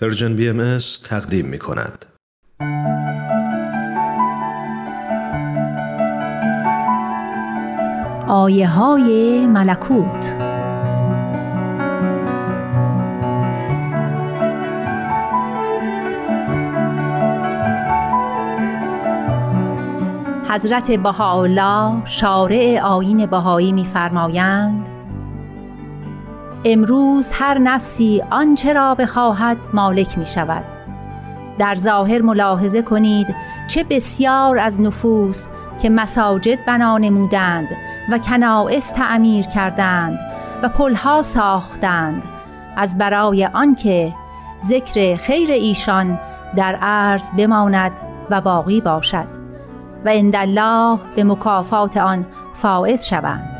پرژن بی ام تقدیم می کند. آیه های ملکوت حضرت بهاءالله شارع آیین بهایی می‌فرمایند امروز هر نفسی آنچه را بخواهد مالک می شود در ظاهر ملاحظه کنید چه بسیار از نفوس که مساجد بنا نمودند و کنائس تعمیر کردند و پلها ساختند. از برای آنکه ذکر خیر ایشان در عرض بماند و باقی باشد و الله به مکافات آن فائز شوند.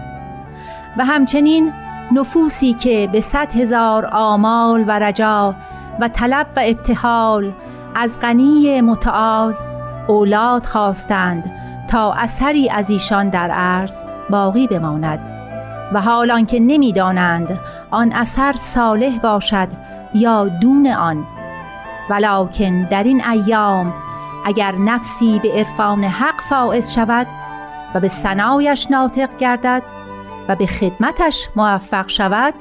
و همچنین نفوسی که به صد هزار آمال و رجا و طلب و ابتحال از غنی متعال اولاد خواستند تا اثری از ایشان در عرض باقی بماند و حال آنکه نمی‌دانند آن اثر صالح باشد یا دون آن ولکن در این ایام اگر نفسی به عرفان حق فائز شود و به ثنایش ناطق گردد و به خدمتش موفق شود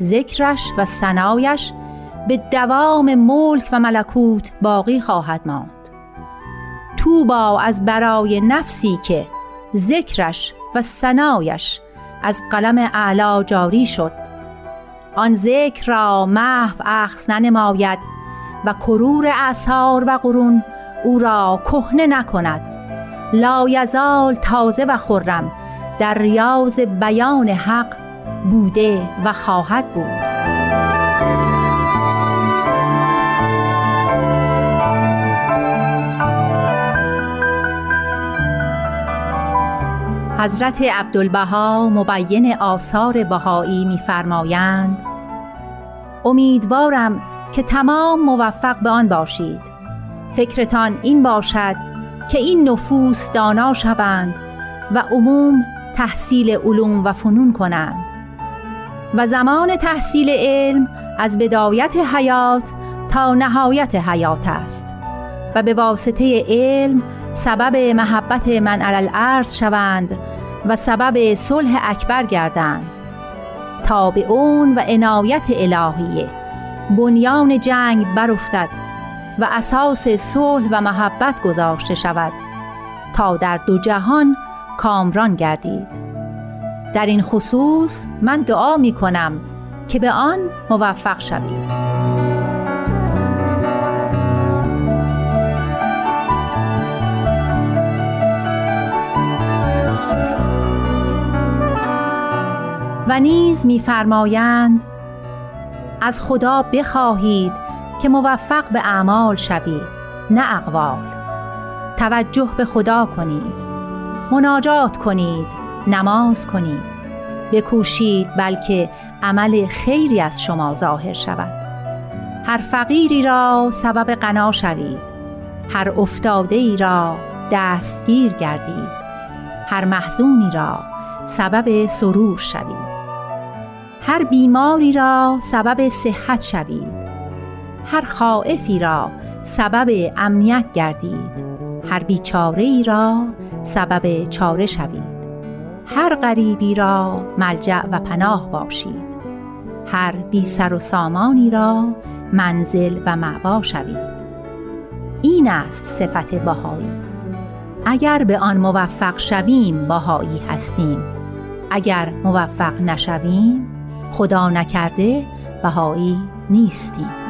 ذکرش و ثنایش به دوام ملک و ملکوت باقی خواهد ماند. توبا از برای نفسی که ذکرش و ثنایش از قلم اعلا جاری شد آن ذکر را محو اخذ ننماید و کرور اعثار و قرون او را کهنه نکند. لا یزال تازه و خرم در ریاض بیان حق بوده و خواهد بود. حضرت عبدالبها مبین آثار بهایی می‌فرمایند امیدوارم که تمام موفق به آن باشید. فکرتان این باشد که این نفوس دانا شوند و عموم تحصیل علوم و فنون کنند و زمان تحصیل علم از بدایت حیات تا نهایت حیات است و به واسطه علم سبب محبت من الارض شوند و سبب صلح اکبر گردند تا به اون و عنایت الهیه بنیان جنگ برافتد و اساس صلح و محبت گذاشته شود تا در دو جهان کامران گردید. در این خصوص من دعا می کنم که به آن موفق شوید. و نیز میفرمایند از خدا بخواهید که موفق به اعمال شوید نه اقوال. توجه به خدا کنید. مناجات کنید نماز کنید. بکوشید بلکه عمل خیری از شما ظاهر شود. هر فقیری را سبب غنا شوید. هر افتاده ای را دستگیر گردید. هر محزونی را سبب سرور شوید. هر بیماری را سبب صحت شوید. هر خائفی را سبب امنیت گردید. هر بیچاره ای را سبب چاره شوید. هر غریبی را ملجع و پناه باشید. هر بی سر و سامانی را منزل و معوا شوید. این است صفت بهایی. اگر به آن موفق شویم بهایی هستیم. اگر موفق نشویم خدا نکرده بهایی نیستیم.